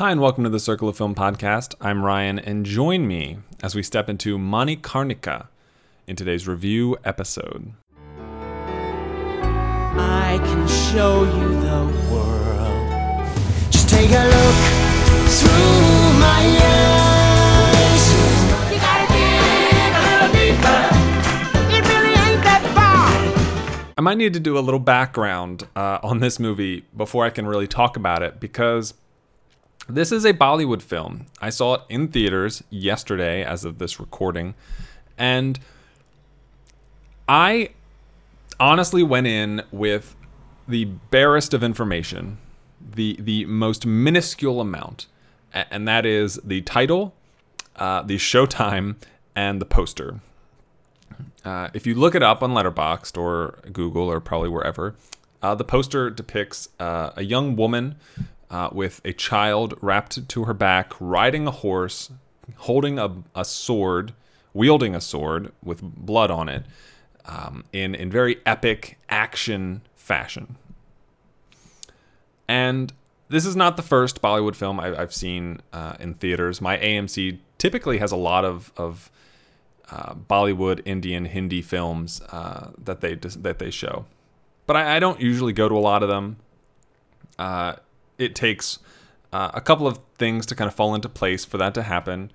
Hi, and welcome to the Circle of Film podcast. I'm Ryan, and join me as we step into Manikarnika in today's review episode. I can show you the world. Just take a look through my eyes. You gotta dig a little deeper. It really ain't that far. I might need to do a little background uh, on this movie before I can really talk about it because this is a Bollywood film. I saw it in theaters yesterday as of this recording, and I honestly went in with the barest of information, the the most minuscule amount, and that is the title, uh, the showtime, and the poster. Uh, if you look it up on Letterboxd or Google or probably wherever, uh, the poster depicts uh, a young woman uh, with a child wrapped to her back, riding a horse, holding a, a sword, wielding a sword with blood on it, um, in in very epic action fashion. And this is not the first Bollywood film I, I've seen uh, in theaters. My AMC typically has a lot of of uh, Bollywood, Indian, Hindi films uh, that they that they show, but I, I don't usually go to a lot of them. It takes uh, a couple of things to kind of fall into place for that to happen.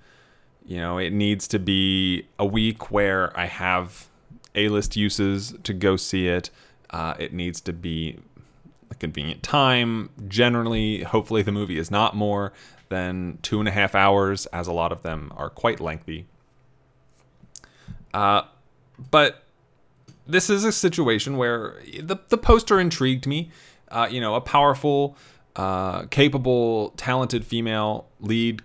You know, it needs to be a week where I have A-list uses to go see it. Uh, it needs to be a convenient time. Generally, hopefully, the movie is not more than two and a half hours, as a lot of them are quite lengthy. Uh, but this is a situation where the the poster intrigued me. Uh, you know, a powerful, uh, capable, talented female lead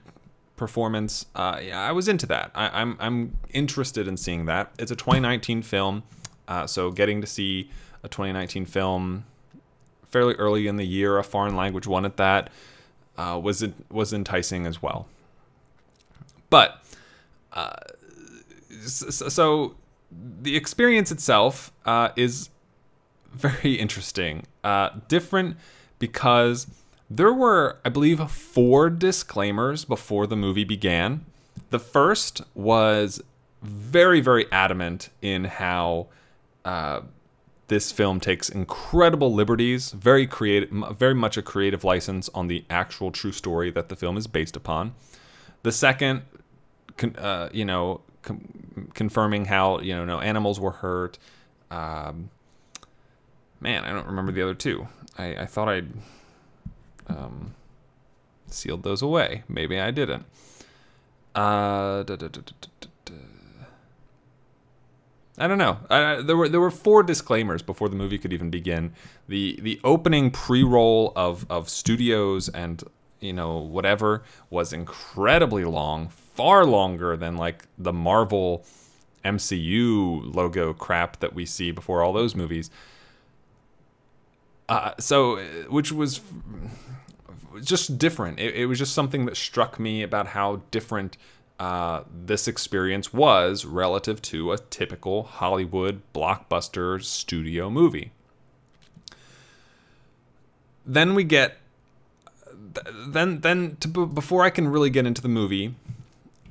performance. Uh, yeah, I was into that. I, I'm I'm interested in seeing that. It's a 2019 film, uh, so getting to see a 2019 film fairly early in the year, a foreign language one at that, uh, was was enticing as well. But uh, so the experience itself uh, is very interesting, uh, different because there were, I believe, four disclaimers before the movie began. The first was very, very adamant in how uh, this film takes incredible liberties, very creative, very much a creative license on the actual true story that the film is based upon. The second, con- uh, you know, com- confirming how you know no animals were hurt. Um, man, I don't remember the other two. I, I thought I'd um, sealed those away. Maybe I didn't. Uh, da, da, da. I don't know. I, there were there were four disclaimers before the movie could even begin. The the opening pre-roll of of studios and you know whatever was incredibly long, far longer than like the Marvel MCU logo crap that we see before all those movies. Uh, so, which was just different. It, it was just something that struck me about how different uh, this experience was relative to a typical Hollywood blockbuster studio movie. Then we get, then then to, before I can really get into the movie,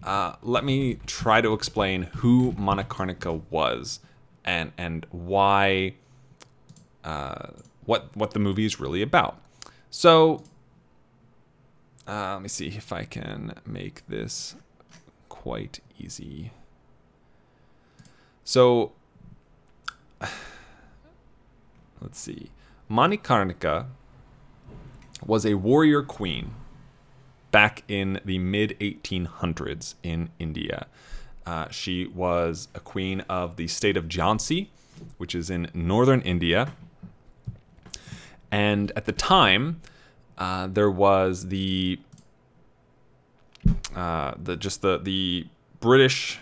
uh, let me try to explain who Manikarnika was and and why uh, what what the movie is really about. So uh, let me see if I can make this quite easy. So let's see. Manikarnika was a warrior queen back in the mid 1800s in India. Uh, she was a queen of the state of Jhansi, which is in northern India. And at the time, uh, there was the uh, the just the the British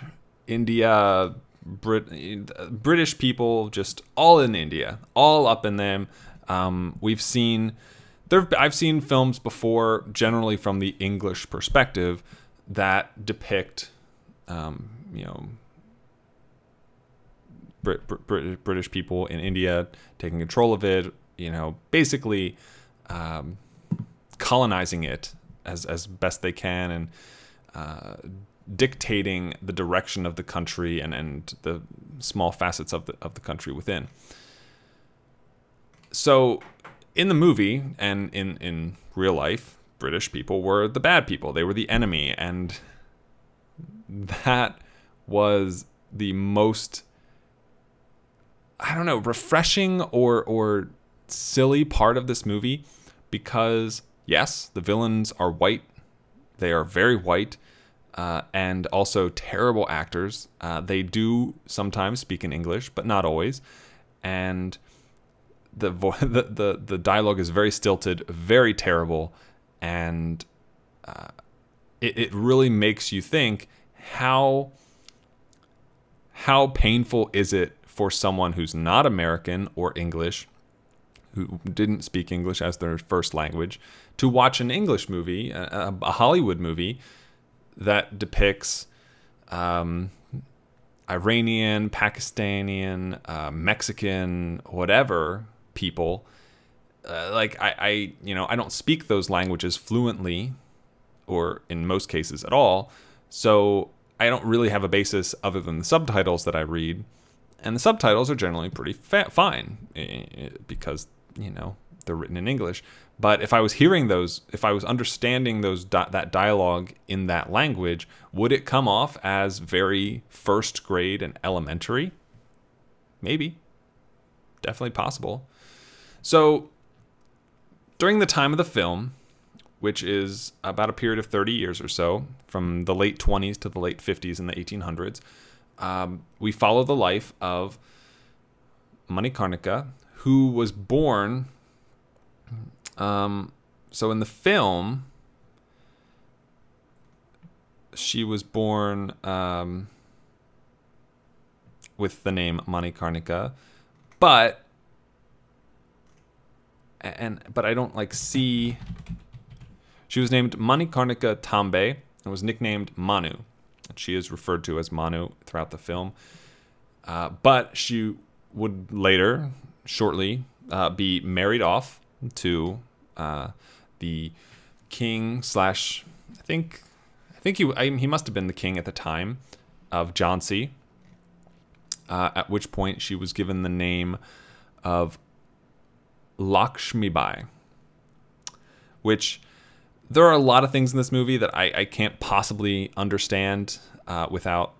India Brit, British people just all in India, all up in them. Um, we've seen there. I've seen films before, generally from the English perspective, that depict, um, you know, Brit, Brit, British people in India taking control of it. You know, basically um, colonizing it as as best they can and uh, dictating the direction of the country and and the small facets of the of the country within. So, in the movie and in in real life, British people were the bad people. They were the enemy, and that was the most I don't know, refreshing or or silly part of this movie because yes, the villains are white. They are very white. Uh, and also terrible actors. Uh, they do sometimes speak in English, but not always. And the, vo- the the the dialogue is very stilted, very terrible, and uh, it it really makes you think how how painful is it for someone who's not American or English, who didn't speak English as their first language, to watch an English movie, a, a Hollywood movie that depicts um, Iranian, Pakistani, uh, Mexican, whatever people. Uh, like I, I, you know, I don't speak those languages fluently, or in most cases at all. So I don't really have a basis other than the subtitles that I read, and the subtitles are generally pretty fa- fine because you know they're written in English. But if I was hearing those, if I was understanding those that dialogue in that language, would it come off as very first grade and elementary? Maybe. Definitely possible. So, during the time of the film, which is about a period of 30 years or so, from the late 20s to the late 50s in the 1800s, um, we follow the life of Manikarnika, who was born. Um, so in the film, she was born um, with the name Manikarnika, but and but I don't like see. She was named Manikarnika Tambe and was nicknamed Manu. And She is referred to as Manu throughout the film, uh, but she would later, shortly, uh, be married off to uh, the king slash I think I think he I, he must have been the king at the time of Jhansi. Uh, at which point she was given the name of Lakshmibai, which there are a lot of things in this movie that I, I can't possibly understand uh, without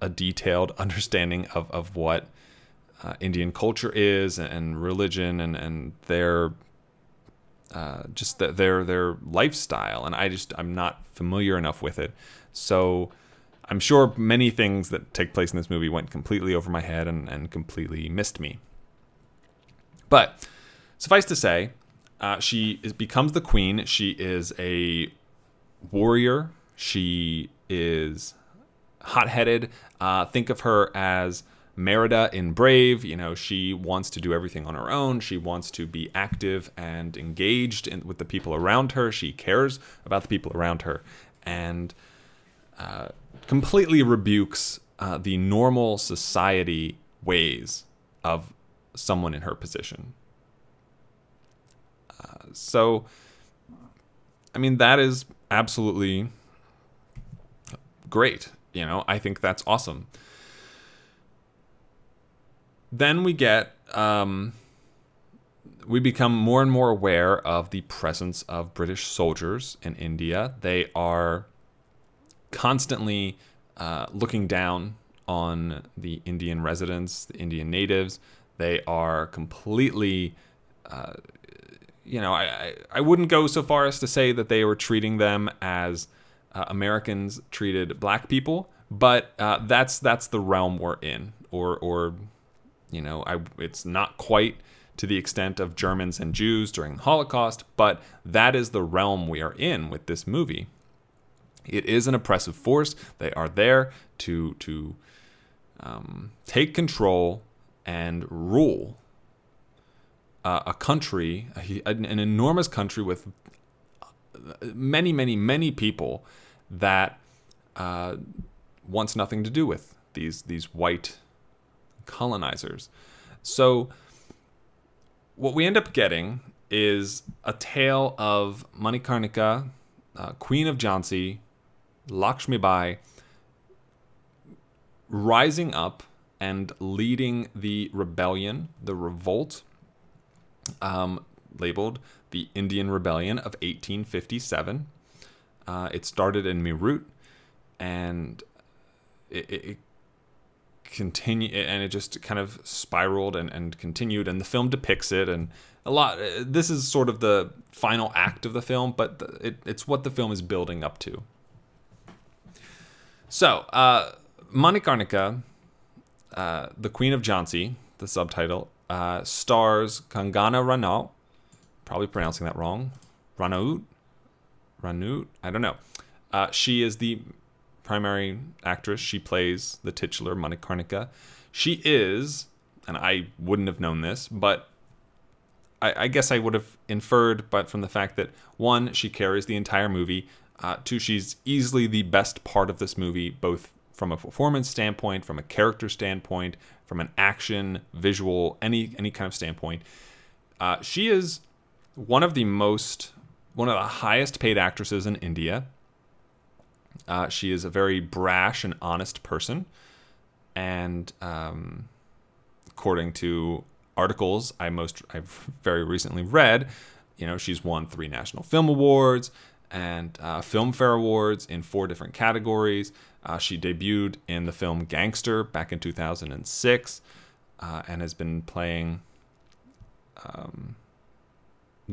a detailed understanding of, of what uh, Indian culture is and, religion and, and their uh, just the, their their lifestyle. And I just I'm not familiar enough with it, so I'm sure many things that take place in this movie went completely over my head and, and completely missed me. But suffice to say, uh, she is, becomes the queen. She is a warrior. She is hot headed. Uh, think of her as Merida in Brave. You know, she wants to do everything on her own. She wants to be active and engaged in, with the people around her. She cares about the people around her. And uh, completely rebukes uh, the normal society ways of someone in her position. Uh, so, I mean, that is absolutely great. You know, I think that's awesome. Then we get, um, we become more and more aware of the presence of British soldiers in India. They are constantly uh, looking down on the Indian residents, the Indian natives. They are completely, uh, you know, I, I wouldn't go so far as to say that they were treating them as uh, Americans treated black people, but uh, that's that's the realm we're in, or or you know, I, it's not quite to the extent of Germans and Jews during the Holocaust, but that is the realm we are in with this movie. It is an oppressive force. They are there to to um, take control and rule uh, a country, an, an enormous country with many, many, many people that uh, wants nothing to do with these these white colonizers. So what we end up getting is a tale of Manikarnika, uh, Queen of Jhansi, Lakshmi Bai, rising up and leading the rebellion, the revolt, um, labeled the Indian Rebellion of 1857. Uh, it started in Meerut, and it, it, it continue and it just kind of spiraled and, and continued and the film depicts it and a lot this is sort of the final act of the film but it, it's what the film is building up to. So uh uh, the queen of jhansi the subtitle uh, stars kangana ranaut probably pronouncing that wrong ranaut? Ranaut? I don't know. Uh, she is the primary actress. She plays the titular Manikarnika. She is, and I wouldn't have known this, but I, I, guess I would have inferred, but from the fact that one, she carries the entire movie. Uh, two, she's easily the best part of this movie, both from a performance standpoint, from a character standpoint, from an action, visual, any any kind of standpoint. Uh, she is one of the most, one of the highest paid actresses in India. Uh, she is a very brash and honest person, and um, according to articles I most I've very recently read, you know, she's won three national film awards and uh, Filmfare awards in four different categories. Uh, she debuted in the film Gangster back in 2006, uh, and has been playing. Um,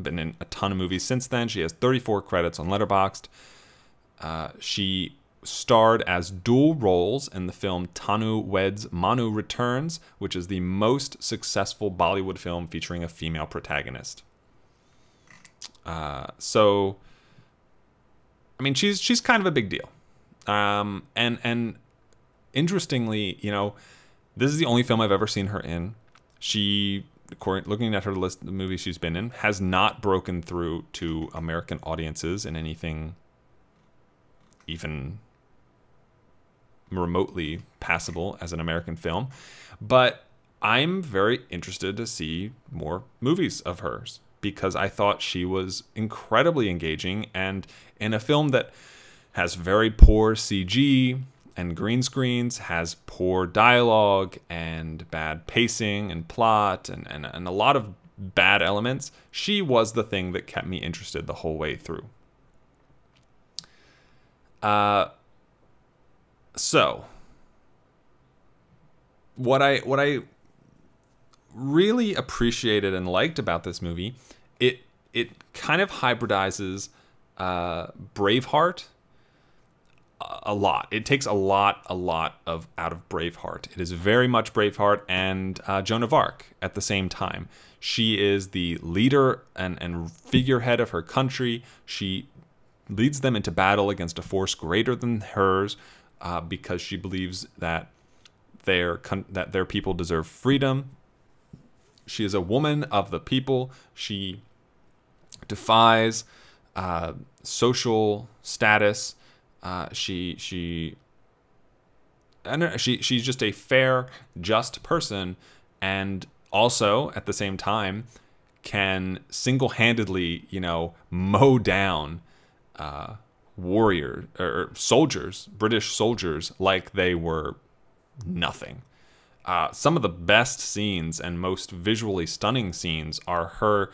been in a ton of movies since then. She has 34 credits on Letterboxd. Uh, she starred as dual roles in the film Tanu Weds Manu Returns, which is the most successful Bollywood film featuring a female protagonist. Uh, so, I mean, she's she's kind of a big deal, um, and and interestingly, you know, this is the only film I've ever seen her in. She, looking at her list of movies she's been in, has not broken through to American audiences in anything even remotely passable as an American film. But I'm very interested to see more movies of hers because I thought she was incredibly engaging and in a film that has very poor CG and green screens, has poor dialogue and bad pacing and plot and, and, and a lot of bad elements, she was the thing that kept me interested the whole way through. Uh, so what I what I really appreciated and liked about this movie, it it kind of hybridizes uh, Braveheart a lot. It takes a lot, a lot of out of Braveheart. It is very much Braveheart and uh, Joan of Arc at the same time. She is the leader and, and figurehead of her country. She leads them into battle against a force greater than hers uh, because she believes that their that their people deserve freedom. She is a woman of the people. She defies uh, social status. Uh, she she know, she she's just a fair, just person, and also at the same time can single-handedly, you know, mow down uh, warrior or soldiers, British soldiers, like they were nothing. Uh, some of the best scenes and most visually stunning scenes are her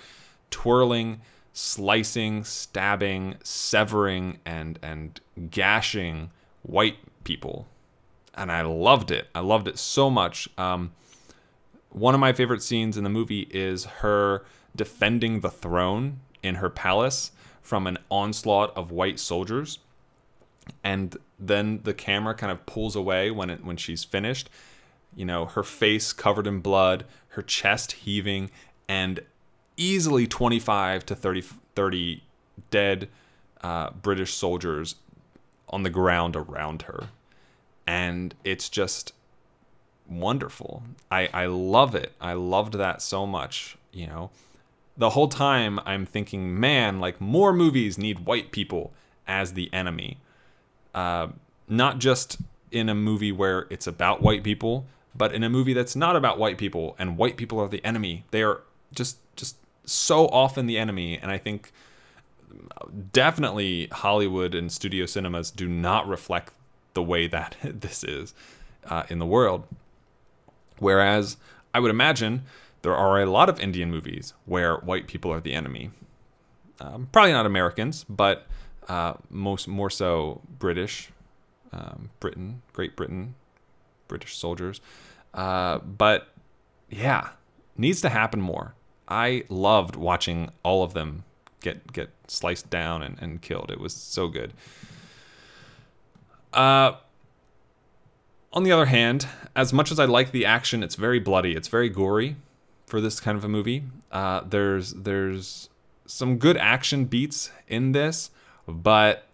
twirling, slicing, stabbing, severing, and and gashing white people, and I loved it. I loved it so much. Um, one of my favorite scenes in the movie is her defending the throne in her palace from an onslaught of white soldiers. And then the camera kind of pulls away when it when she's finished you know her face covered in blood her chest heaving and easily 25 to 30 30 dead uh, british soldiers on the ground around her. And it's just wonderful. I i love it. I loved that so much you know the whole time I'm thinking, man, like more movies need white people as the enemy. Uh, not just in a movie where it's about white people, but in a movie that's not about white people and white people are the enemy. They are just just so often the enemy, and I think definitely Hollywood and studio cinemas do not reflect the way that this is uh, in the world. Whereas I would imagine there are a lot of Indian movies where white people are the enemy. Um, probably not Americans, but uh, most more so British, um, Britain, Great Britain, British soldiers. Uh, but yeah, needs to happen more. I loved watching all of them get get sliced down and, and killed. It was so good. Uh, on the other hand, as much as I like the action, it's very bloody. It's very gory for this kind of a movie. Uh, there's there's some good action beats in this, but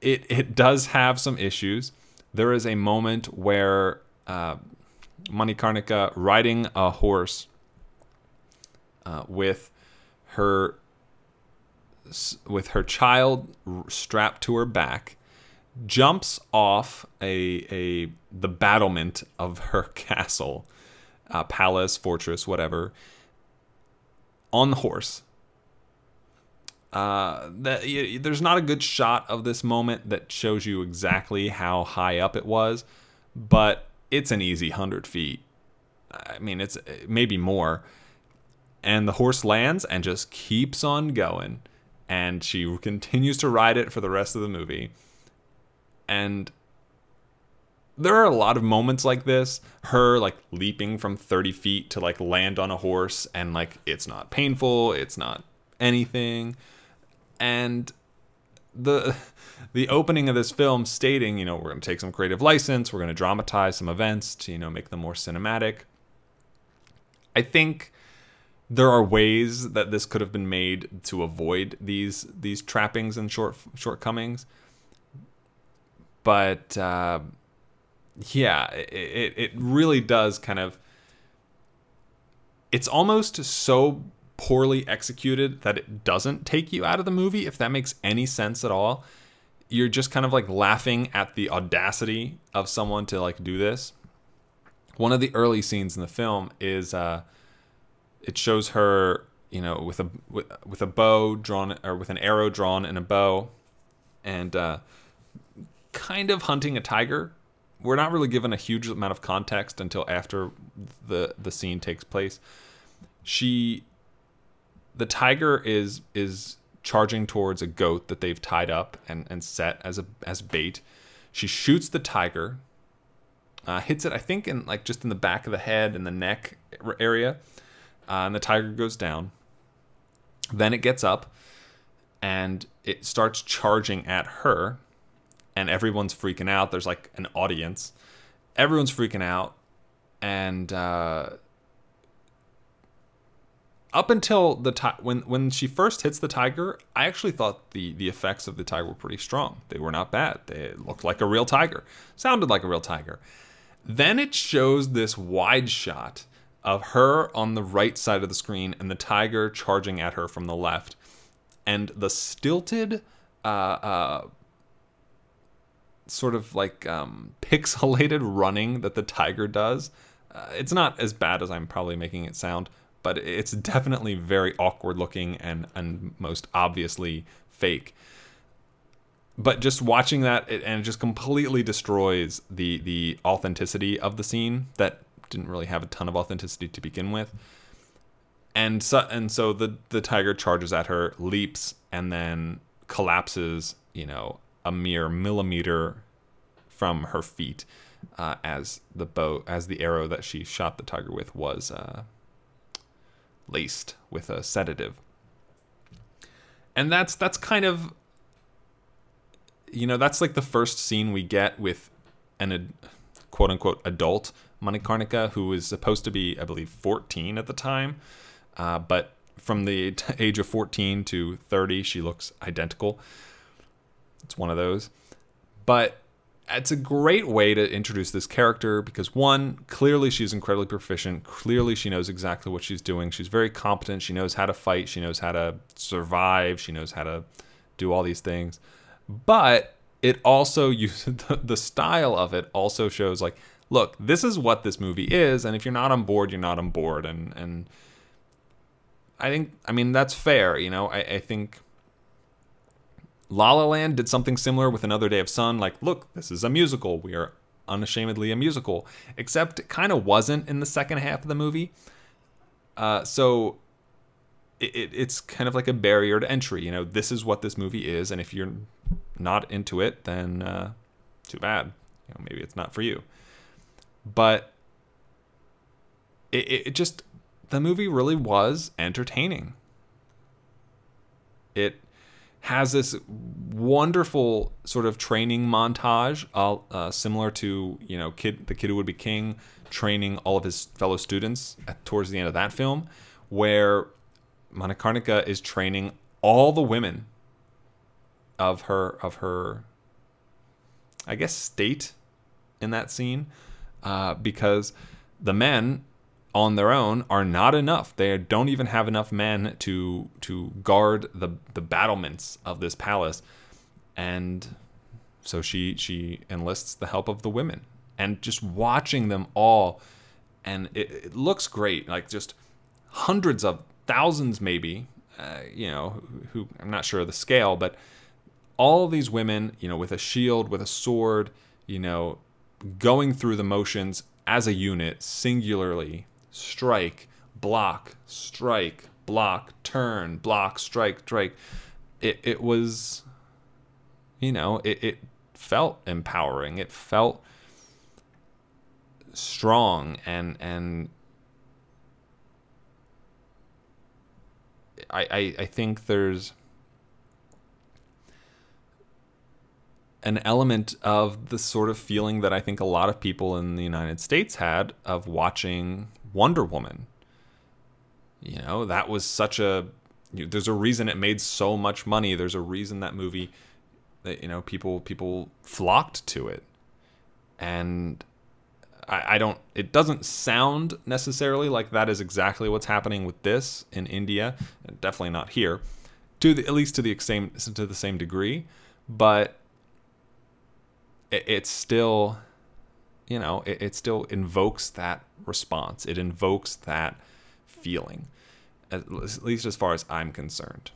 it it does have some issues. There is a moment where uh, Manikarnika riding a horse uh, with her with her child strapped to her back jumps off a a the battlement of her castle, uh, palace, fortress, whatever, on the horse. Uh, that there's not a good shot of this moment that shows you exactly how high up it was, but it's an easy hundred feet. I mean, it's maybe more. And the horse lands and just keeps on going, and she continues to ride it for the rest of the movie and there are a lot of moments like this her like leaping from 30 feet to like land on a horse and like it's not painful it's not anything. And the the opening of this film stating you know we're going to take some creative license we're going to dramatize some events to you know make them more cinematic. I think there are ways that this could have been made to avoid these these trappings and short shortcomings. But uh, yeah, it, it really does kind of. It's almost so poorly executed that it doesn't take you out of the movie, if that makes any sense at all. You're just kind of like laughing at the audacity of someone to like do this. One of the early scenes in the film is uh, it shows her, you know, with a with, with a bow drawn or with an arrow drawn in a bow, and uh, kind of hunting a tiger. We're not really given a huge amount of context until after the the scene takes place. She the tiger is is charging towards a goat that they've tied up and, and set as a as bait. She shoots the tiger, uh, hits it I think in like just in the back of the head and the neck area, uh, and the tiger goes down. Then it gets up, and it starts charging at her and everyone's freaking out. There's like an audience. Everyone's freaking out. And uh, up until the time when when she first hits the tiger, I actually thought the the effects of the tiger were pretty strong. They were not bad. They looked like a real tiger, sounded like a real tiger. Then it shows this wide shot of her on the right side of the screen and the tiger charging at her from the left, and the stilted uh, uh, sort of like um, pixelated running that the tiger does. Uh, it's not as bad as I'm probably making it sound, but it's definitely very awkward looking and and most obviously fake. But just watching that, it, and it just completely destroys the the authenticity of the scene that didn't really have a ton of authenticity to begin with. And so and so the the tiger charges at her, leaps, and then collapses. You know, a mere millimeter from her feet uh, as the bow as the arrow that she shot the tiger with was uh, laced with a sedative. And that's that's kind of you know that's like the first scene we get with an ad, quote unquote adult Manikarnika who is supposed to be I believe 14 at the time uh, but from the age of 14 to 30 she looks identical it's one of those. But it's a great way to introduce this character because one, clearly she's incredibly proficient. Clearly she knows exactly what she's doing. She's very competent. She knows how to fight. She knows how to survive. She knows how to do all these things. But it also uses the, the style of it also shows like, look, this is what this movie is, and if you're not on board, you're not on board. And and I think I mean that's fair. You know, I, I think La La Land did something similar with Another Day of Sun. Like, look, this is a musical. We are unashamedly a musical, except it kind of wasn't in the second half of the movie. Uh, so it, it, it's kind of like a barrier to entry. You know, this is what this movie is, and if you're not into it, then uh, too bad. You know, maybe it's not for you. But it, it just the movie really was entertaining. It has this wonderful sort of training montage, uh, uh, similar to you know kid the kid who would be king training all of his fellow students at, towards the end of that film, where Manikarnika is training all the women of her of her, I guess state, in that scene, uh, because the men on their own are not enough. They don't even have enough men to to guard the the battlements of this palace, and so she she enlists the help of the women. And just watching them all, and it, it looks great. Like just hundreds of thousands, maybe. Uh, you know, who I'm not sure of the scale, but all these women, you know, with a shield, with a sword, you know, going through the motions as a unit, singularly, strike, block, strike, block, turn, block, strike, strike. It, it was, you know, it, it felt empowering. It felt strong and, and I, I, I think there's an element of the sort of feeling that I think a lot of people in the United States had of watching Wonder Woman. You know, that was such a. You know, there's a reason it made so much money. There's a reason that movie, that you know, people people flocked to it, and I, I don't. It doesn't sound necessarily like that is exactly what's happening with this in India. Definitely not here, to the, at least to the same to the same degree, but it, it's still you know, it, it still invokes that response. It invokes that feeling, at least as far as I'm concerned.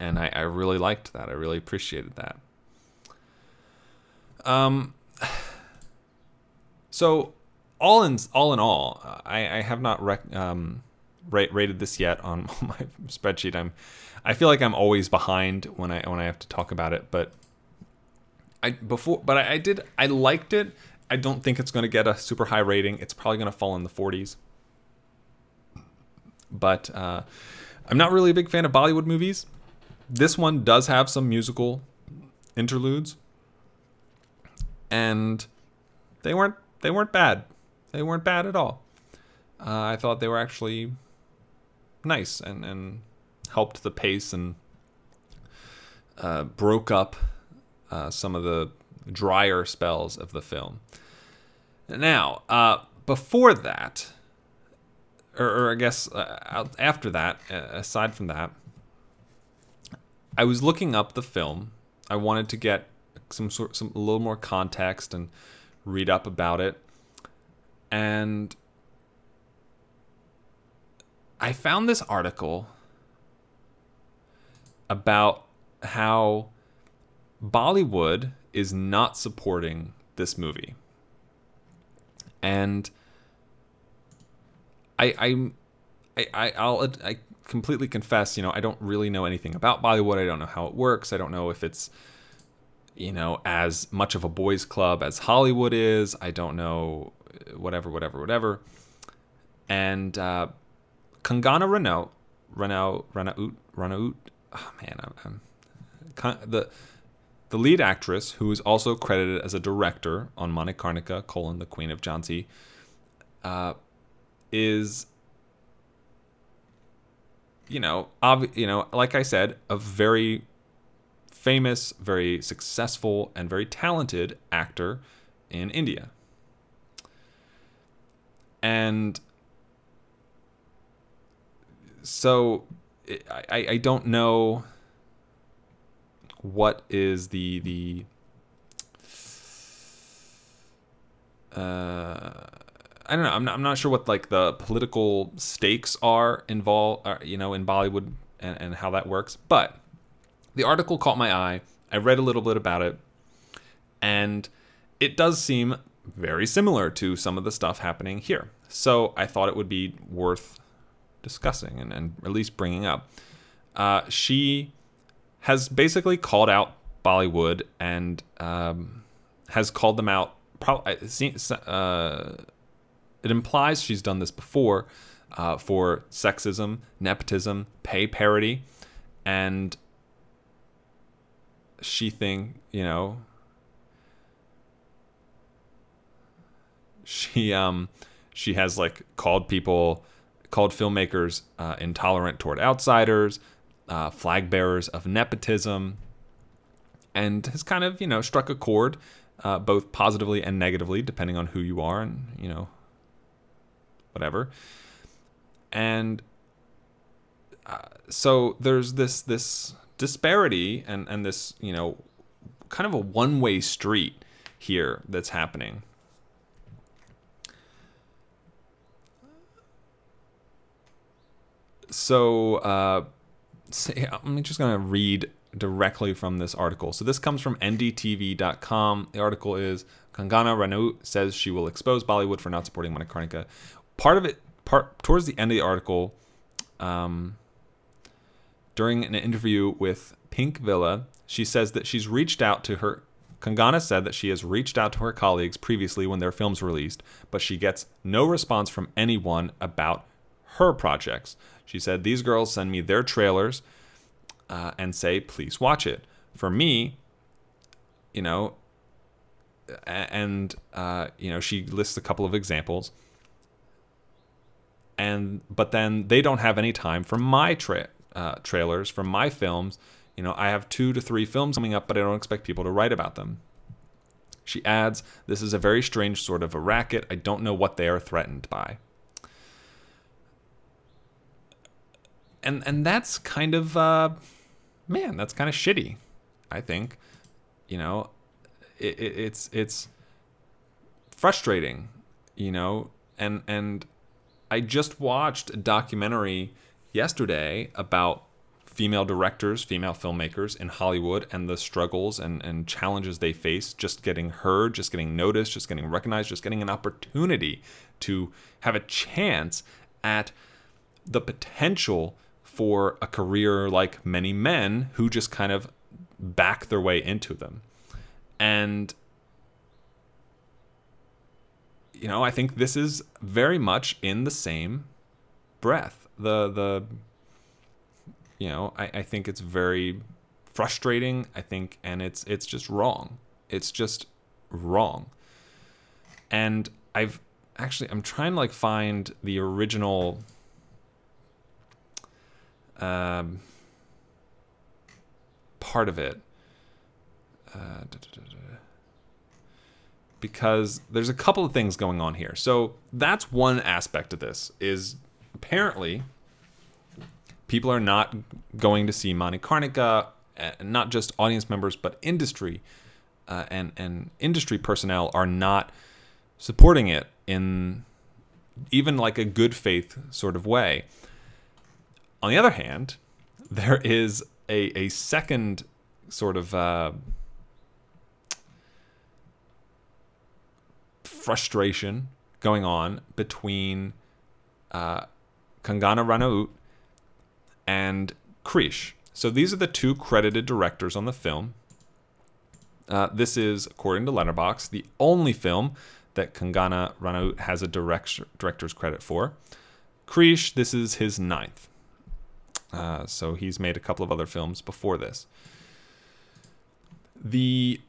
And I, I really liked that. I really appreciated that. Um, so all in all in all, I, I have not rec- um, rate, rated this yet on my spreadsheet. I'm I feel like I'm always behind when I when I have to talk about it, but I before but I, I did I liked it I don't think it's going to get a super high rating. It's probably going to fall in the 40s. But uh, I'm not really a big fan of Bollywood movies. This one does have some musical interludes, and they weren't they weren't bad. They weren't bad at all. Uh, I thought they were actually nice and and helped the pace and uh, broke up uh, some of the drier spells of the film. Now, uh, before that, or, or I guess uh, after that, uh, aside from that, I was looking up the film. I wanted to get some sort, some a little more context and read up about it, and I found this article about how Bollywood is not supporting this movie. And I I'm I, I I'll I completely confess, you know, I don't really know anything about Bollywood. I don't know how it works. I don't know if it's you know as much of a boys club as Hollywood is. I don't know whatever whatever whatever. And uh Kangana Renault Renault Renault Renault oh man, I'm, I'm the the lead actress, who is also credited as a director on Manikarnika, colon, the Queen of Jhansi, uh, is, you know, ob- you know, like I said, a very famous, very successful, and very talented actor in India. And so I, I don't know what is the the uh, I, don't know. I'm not, I'm not sure what like the political stakes are involved, uh, you know, in Bollywood and, and how that works. But the article caught my eye. I read a little bit about it, and it does seem very similar to some of the stuff happening here. So I thought it would be worth discussing and, and at least bringing up. Uh, she has basically called out Bollywood and um, has called them out. Probably, uh, it implies she's done this before uh, for sexism, nepotism, pay parity, and she think you know she um she has like called people called filmmakers uh, intolerant toward outsiders uh, flag bearers of nepotism and has kind of you know struck a chord uh, both positively and negatively depending on who you are and you know whatever. And uh, so there's this this disparity and and this you know kind of a one way street here that's happening. So uh, I'm just going to read directly from this article. So this comes from ndtv.com. The article is Kangana Ranaut says she will expose Bollywood for not supporting Manikarnika. Part of it, part towards the end of the article, um, during an interview with Pinkvilla, she says that she's reached out to her. Kangana said that she has reached out to her colleagues previously when their films released, but she gets no response from anyone about her projects. She said, These girls send me their trailers uh, and say, please watch it. For me, you know, and, uh, you know, she lists a couple of examples. And, but then they don't have any time for my tra- uh, trailers, for my films. You know, I have two to three films coming up, but I don't expect people to write about them. She adds, This is a very strange sort of a racket. I don't know what they are threatened by. And and that's kind of uh, man, that's kind of shitty. I think, you know, it, it, it's it's frustrating, you know, and and I just watched a documentary yesterday about female directors, female filmmakers in Hollywood and the struggles and, and challenges they face just getting heard, just getting noticed, just getting recognized, just getting an opportunity to have a chance at the potential for a career like many men who just kind of back their way into them. And you know, I think this is very much in the same breath. The the you know, I, I think it's very frustrating, I think, and it's it's just wrong. It's just wrong. And I've actually I'm trying to like find the original um, part of it. Uh, because there's a couple of things going on here. So that's one aspect of this is apparently people are not going to see Manikarnika, uh, not just audience members but industry uh, and and industry personnel are not supporting it in even like a good faith sort of way. On the other hand, there is a, a second sort of uh, frustration going on between uh, Kangana Ranaut and Krish. So these are the two credited directors on the film. Uh, this is, according to Letterboxd, the only film that Kangana Ranaut has a direct, director's credit for. Krish, this is his ninth. Uh, so he's made a couple of other films before this. The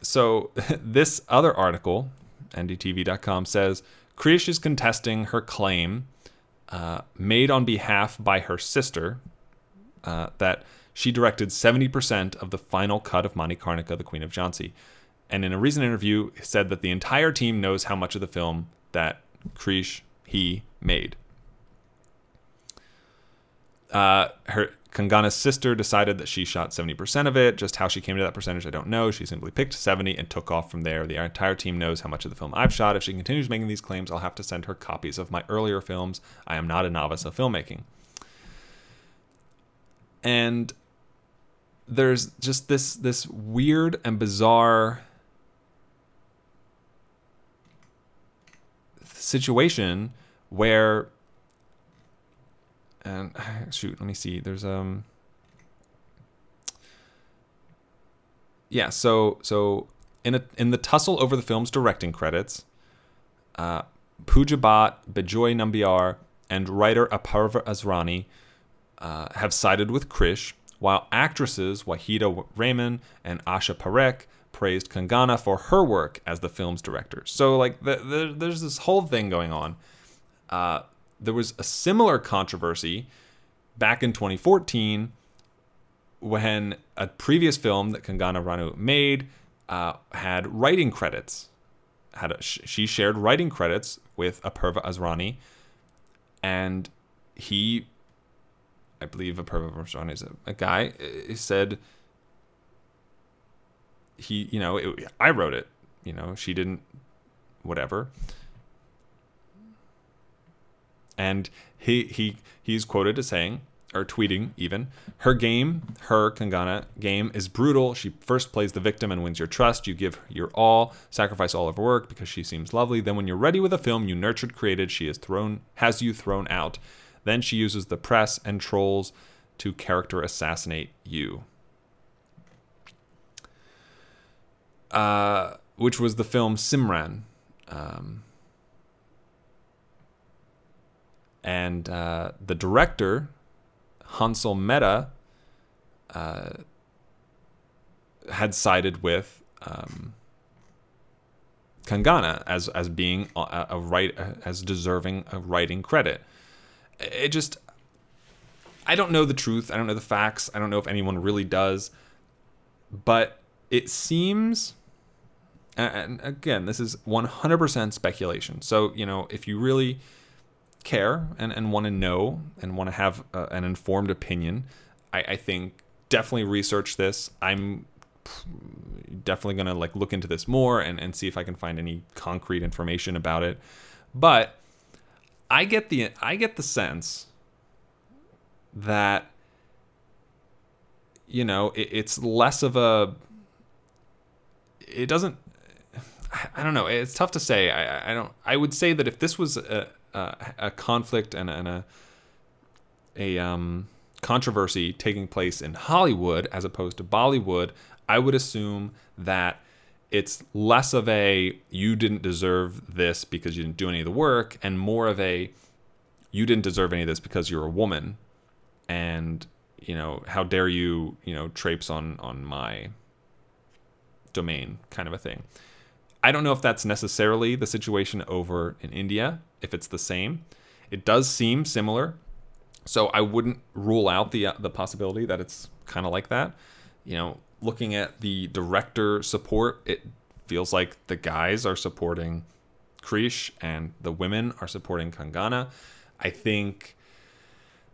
so this other article, ndtv.com says Krish is contesting her claim uh, made on behalf by her sister uh, that she directed 70% of the final cut of Manikarnika, the Queen of Jhansi. And in a recent interview, said that the entire team knows how much of the film that Krish, he, made uh, her Kangana's sister decided that she shot 70% of it. Just how she came to that percentage, I don't know. She simply picked 70 and took off from there. The entire team knows how much of the film I've shot. If she continues making these claims, I'll have to send her copies of my earlier films. I am not a novice of filmmaking. And there's just this this weird and bizarre situation where and shoot let me see there's um yeah so so in a, in the tussle over the film's directing credits uh, Pooja Bhatt, Bejoy Nambiar, and writer Apurva Asrani uh, have sided with Krish, while actresses Waheeda Rehman and Asha Parekh praised Kangana for her work as the film's director. So, like, the, the, there's this whole thing going on. Uh, there was a similar controversy back in 2014 when a previous film that Kangana Ranaut made uh, had writing credits. Had a, she shared writing credits with Apurva Asrani, and he, I believe Apurva Asrani is a, a guy, he said he, you know, it, I wrote it. You know, she didn't, whatever. And he he he's quoted as saying, or tweeting even, her game, her Kangana game is brutal. She first plays the victim and wins your trust. You give your all, sacrifice all of her work because she seems lovely. Then when you're ready with a film you nurtured, created, she has thrown has you thrown out. Then she uses the press and trolls to character assassinate you. Uh, which was the film Simran. Um, and uh, the director, Hansal Mehta, uh, had sided with um, Kangana as as being a, a right as deserving a writing credit. It just I don't know the truth. I don't know the facts. I don't know if anyone really does. But it seems and again, this is 100% speculation. So, you know, if you really care and, and want to know and want to have uh, an informed opinion, I, I think definitely research this. I'm definitely going to like look into this more and, and see if I can find any concrete information about it. But I get the I get the sense that you know it, it's less of a it doesn't I don't know. It's tough to say. I, I don't. I would say that if this was a a, a conflict and, and a a um, controversy taking place in Hollywood as opposed to Bollywood, I would assume that it's less of a you didn't deserve this because you didn't do any of the work, and more of a you didn't deserve any of this because you're a woman, and you know how dare you you know traipse on on my domain kind of a thing. I don't know if that's necessarily the situation over in India, if it's the same. It does seem similar. So I wouldn't rule out the uh, the possibility that it's kind of like that. You know, looking at the director support, it feels like the guys are supporting Krish and the women are supporting Kangana. I think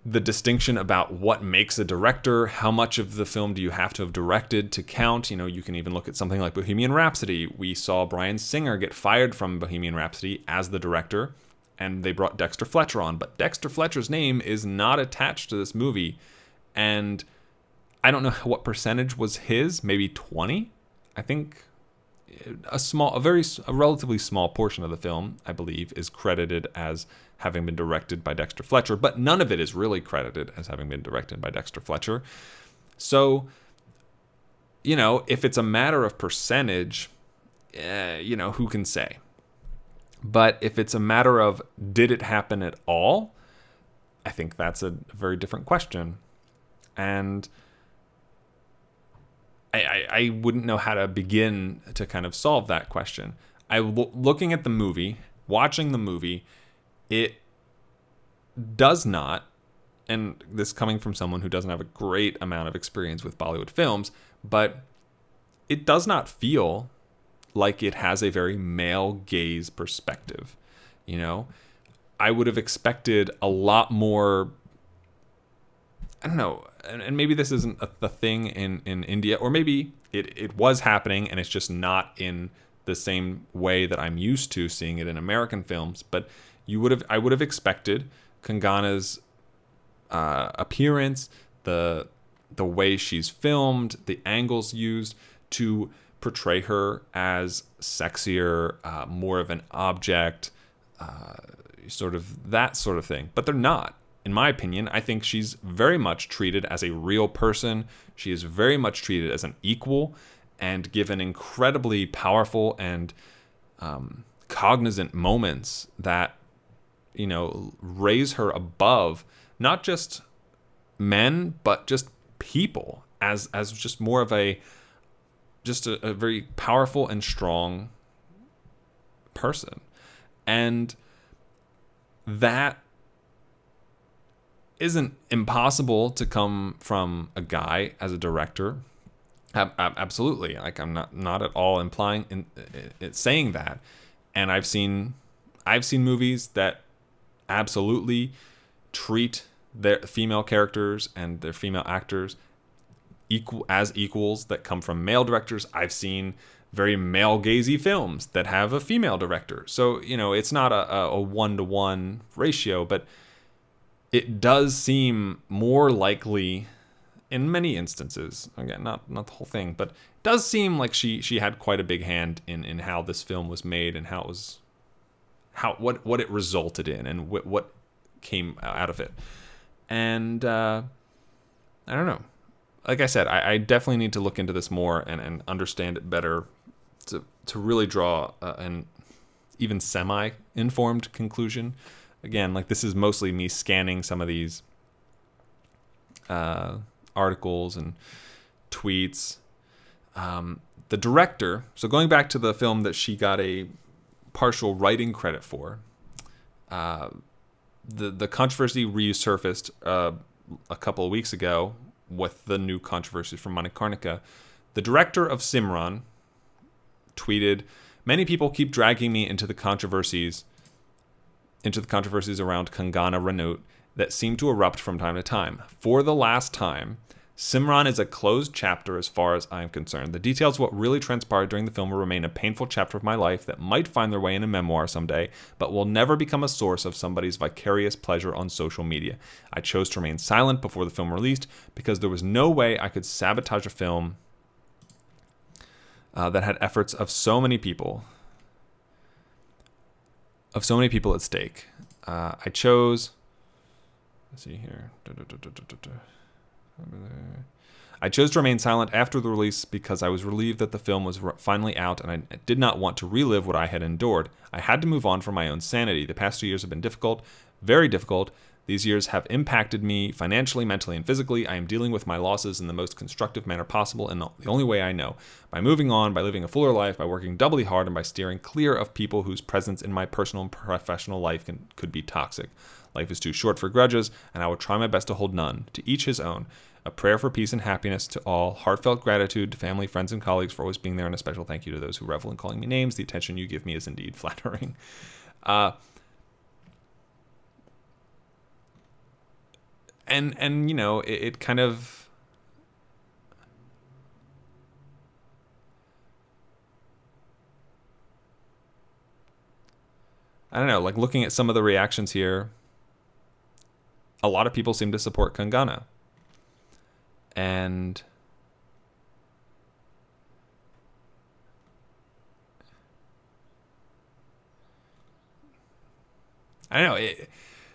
the distinction about what makes a director, how much of the film do you have to have directed to count. You know, you can even look at something like Bohemian Rhapsody. We saw Bryan Singer get fired from Bohemian Rhapsody as the director, and they brought Dexter Fletcher on. But Dexter Fletcher's name is not attached to this movie. And I don't know what percentage was his, maybe 20? I think a small, a very, a relatively small portion of the film, I believe, is credited as having been directed by Dexter Fletcher, but none of it is really credited as having been directed by Dexter Fletcher. So, you know, if it's a matter of percentage, eh, you know, who can say? But if it's a matter of did it happen at all, I think that's a very different question. And I, I, wouldn't know how to begin to kind of solve that question. I looking at the movie, watching the movie, it does not, and this coming from someone who doesn't have a great amount of experience with Bollywood films, but it does not feel like it has a very male gaze perspective. You know, I would have expected a lot more. I don't know. And, and maybe this isn't a, a thing in in India, or maybe it it was happening and it's just not in the same way that I'm used to seeing it in American films. But you would have I would have expected Kangana's uh, appearance, the the way she's filmed, the angles used to portray her as sexier, uh, more of an object, uh, sort of that sort of thing. But they're not. In my opinion, I think she's very much treated as a real person. She is very much treated as an equal and given incredibly powerful and um, cognizant moments that, you know, raise her above not just men, but just people as as just more of a just a, a very powerful and strong person. And that isn't impossible to come from a guy as a director. Ab- ab- absolutely, like I'm not not at all implying in, in, saying that. And I've seen I've seen movies that absolutely treat their female characters and their female actors equal as equals that come from male directors. I've seen very male gazy films that have a female director. So, you know, it's not a, a one-to-one ratio, but it does seem more likely in many instances again not not the whole thing but it does seem like she she had quite a big hand in in how this film was made and how it was how what what it resulted in and what what came out of it and uh, I don't know. Like I said, I, I, definitely need to look into this more and, and understand it better to to really draw uh, an even semi informed conclusion. Again, like this is mostly me scanning some of these uh, articles and tweets. Um, the director, so going back to the film that she got a partial writing credit for, uh, the the controversy resurfaced uh, a couple of weeks ago with the new controversy from Manikarnika. The director of Simran tweeted, "Many people keep dragging me into the controversies, into the controversies around Kangana Ranaut that seem to erupt from time to time. For the last time." Simran is a closed chapter as far as I am concerned. The details of what really transpired during the film will remain a painful chapter of my life that might find their way in a memoir someday, but will never become a source of somebody's vicarious pleasure on social media. I chose to remain silent before the film released because there was no way I could sabotage a film uh, that had efforts of so many people, of so many people at stake. Uh, I chose. Let's see here. I chose to remain silent after the release because I was relieved that the film was finally out and I did not want to relive what I had endured. I had to move on for my own sanity. The past two years have been difficult, very difficult. These years have impacted me financially, mentally, and physically. I am dealing with my losses in the most constructive manner possible and the only way I know by moving on, by living a fuller life, by working doubly hard, and by steering clear of people whose presence in my personal and professional life can, could be toxic. Life is too short for grudges, and I will try my best to hold none. To each his own. A prayer for peace and happiness to all. Heartfelt gratitude to family, friends, and colleagues for always being there, and a special thank you to those who revel in calling me names. The attention you give me is indeed flattering. Uh, and and you know it, it kind of I don't know, like looking at some of the reactions here, a lot of people seem to support Kangana. And I don't know it,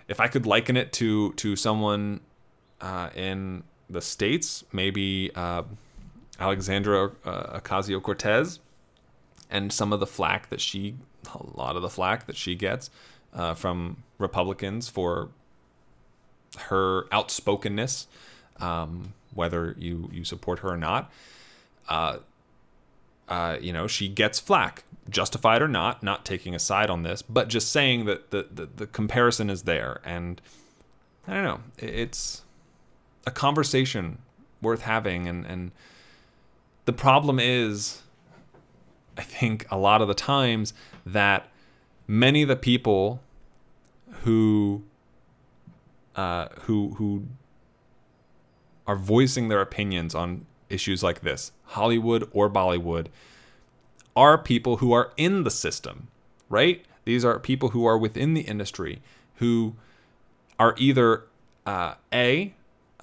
if I could liken it to to someone uh, in the states, maybe uh, Alexandra uh, Ocasio Cortez, and some of the flack that she, a lot of the flack that she gets uh, from Republicans for her outspokenness, um, whether you you support her or not. Uh, uh, you know, she gets flack, justified or not, not taking a side on this, but just saying that the, the, the comparison is there. And I don't know, it's a conversation worth having. And, and the problem is, I think a lot of the times that many of the people who uh, who who are voicing their opinions on issues like this, Hollywood or Bollywood, are people who are in the system, right? These are people who are within the industry who are either uh, a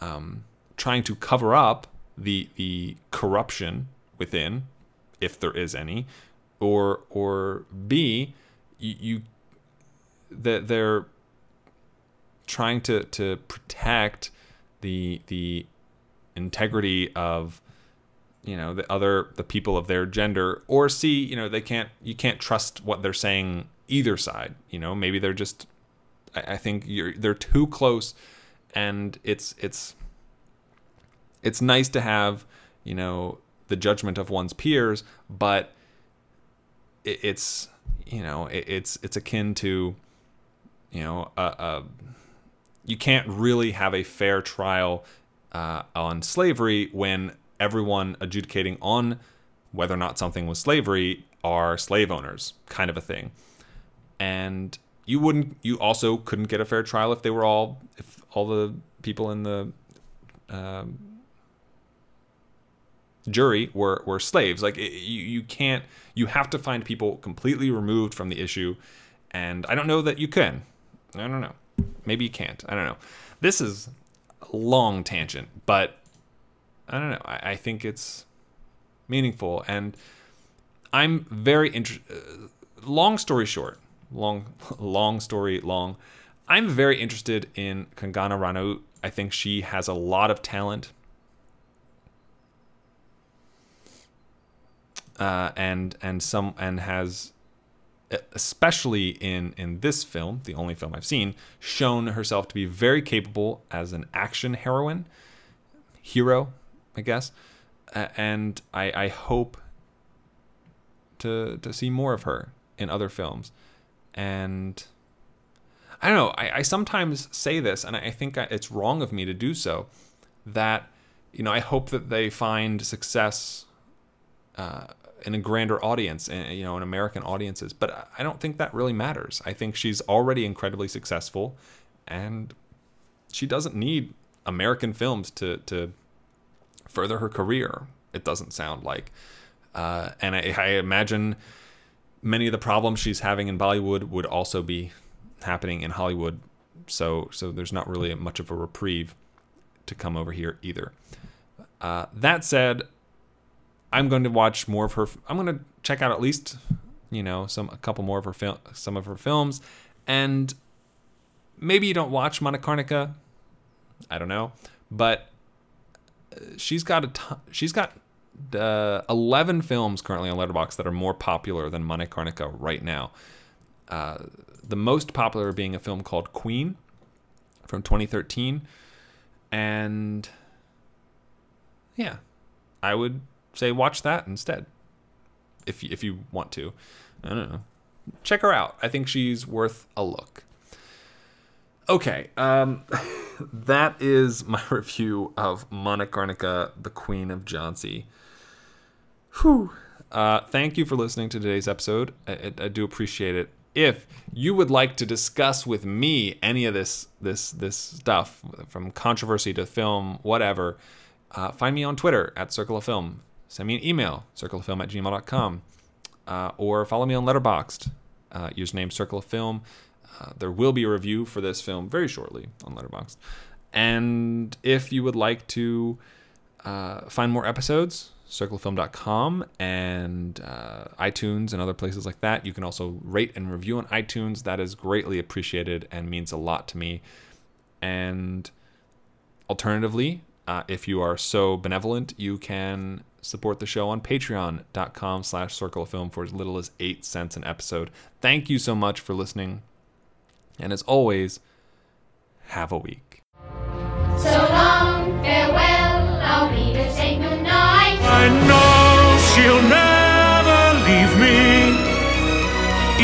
um, trying to cover up the the corruption within, if there is any, or or b you, you that they're trying to to protect the the integrity of you know the other the people of their gender or see you know they can't you can't trust what they're saying either side you know? Maybe they're just i, I think they're too close and it's it's it's nice to have you know the judgment of one's peers but it, it's you know it, it's it's akin to you know a, a you can't really have a fair trial uh, on slavery when everyone adjudicating on whether or not something was slavery are slave owners, kind of a thing. And you wouldn't, you also couldn't get a fair trial if they were all, if all the people in the um, jury were were slaves. Like it, you, you can't, you have to find people completely removed from the issue. And I don't know that you can. I don't know. Maybe you can't. I don't know. This is a long tangent, but I don't know. I, I think it's meaningful, and I'm very interested. Uh, long story short, long, long story long. I'm very interested in Kangana Ranaut. I think she has a lot of talent. Uh, and and some and has especially in in this film, the only film I've seen, shown herself to be very capable as an action heroine, hero, I guess. And I, I hope to to see more of her in other films. And I don't know. I, I sometimes say this, and I think it's wrong of me to do so. That you know, I hope that they find success. Uh, in a grander audience, eh, you know, in American audiences. But I don't think that really matters. I think she's already incredibly successful, and she doesn't need American films to to further her career. It doesn't sound like, uh, and I, I imagine many of the problems she's having in Bollywood would also be happening in Hollywood. So so there's not really much of a reprieve to come over here either. Uh, that said, I'm going to watch more of her. I'm going to check out at least, you know, some a couple more of her film, some of her films, and maybe you don't watch Manikarnika. I don't know, but uh, she's got a ton, she's got uh, 11 films currently on Letterboxd that are more popular than Manikarnika right now. Uh, the most popular being a film called Queen from 2013, and yeah, I would say watch that instead. If if you want to, I don't know. Check her out. I think she's worth a look. Okay, um, that is my review of Manikarnika, the Queen of Jhansi. Whew. Uh, thank you for listening to today's episode. I, I, I, do appreciate it. If you would like to discuss with me any of this this this stuff, from controversy to film, whatever, uh, find me on Twitter at Circle of Film send me an email, circleoffilm at gmail.com, uh, or follow me on Letterboxd, uh, username Circle of Film. Uh, there will be a review for this film very shortly on Letterboxd. And if you would like to uh, find more episodes, circleoffilm.com and uh, iTunes and other places like that. You can also rate and review on iTunes. That is greatly appreciated and means a lot to me. And alternatively, uh, if you are so benevolent, you can support the show on patreon.com slash circlefilm for as little as eight cents an episode. Thank you so much for listening. And as always, have a week. So long, farewell, I'll be say goodnight. I know she'll never leave me,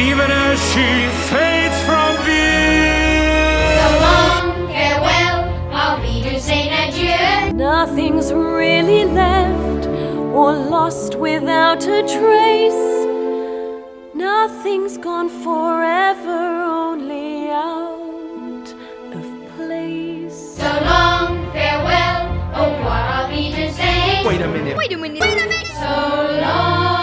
even as she fades from view. So long, farewell, I'll be to say adieu. Nothing's really left or lost without a trace. Nothing's gone forever, only Wait a minute. Wait a minute. Wait a minute. So long.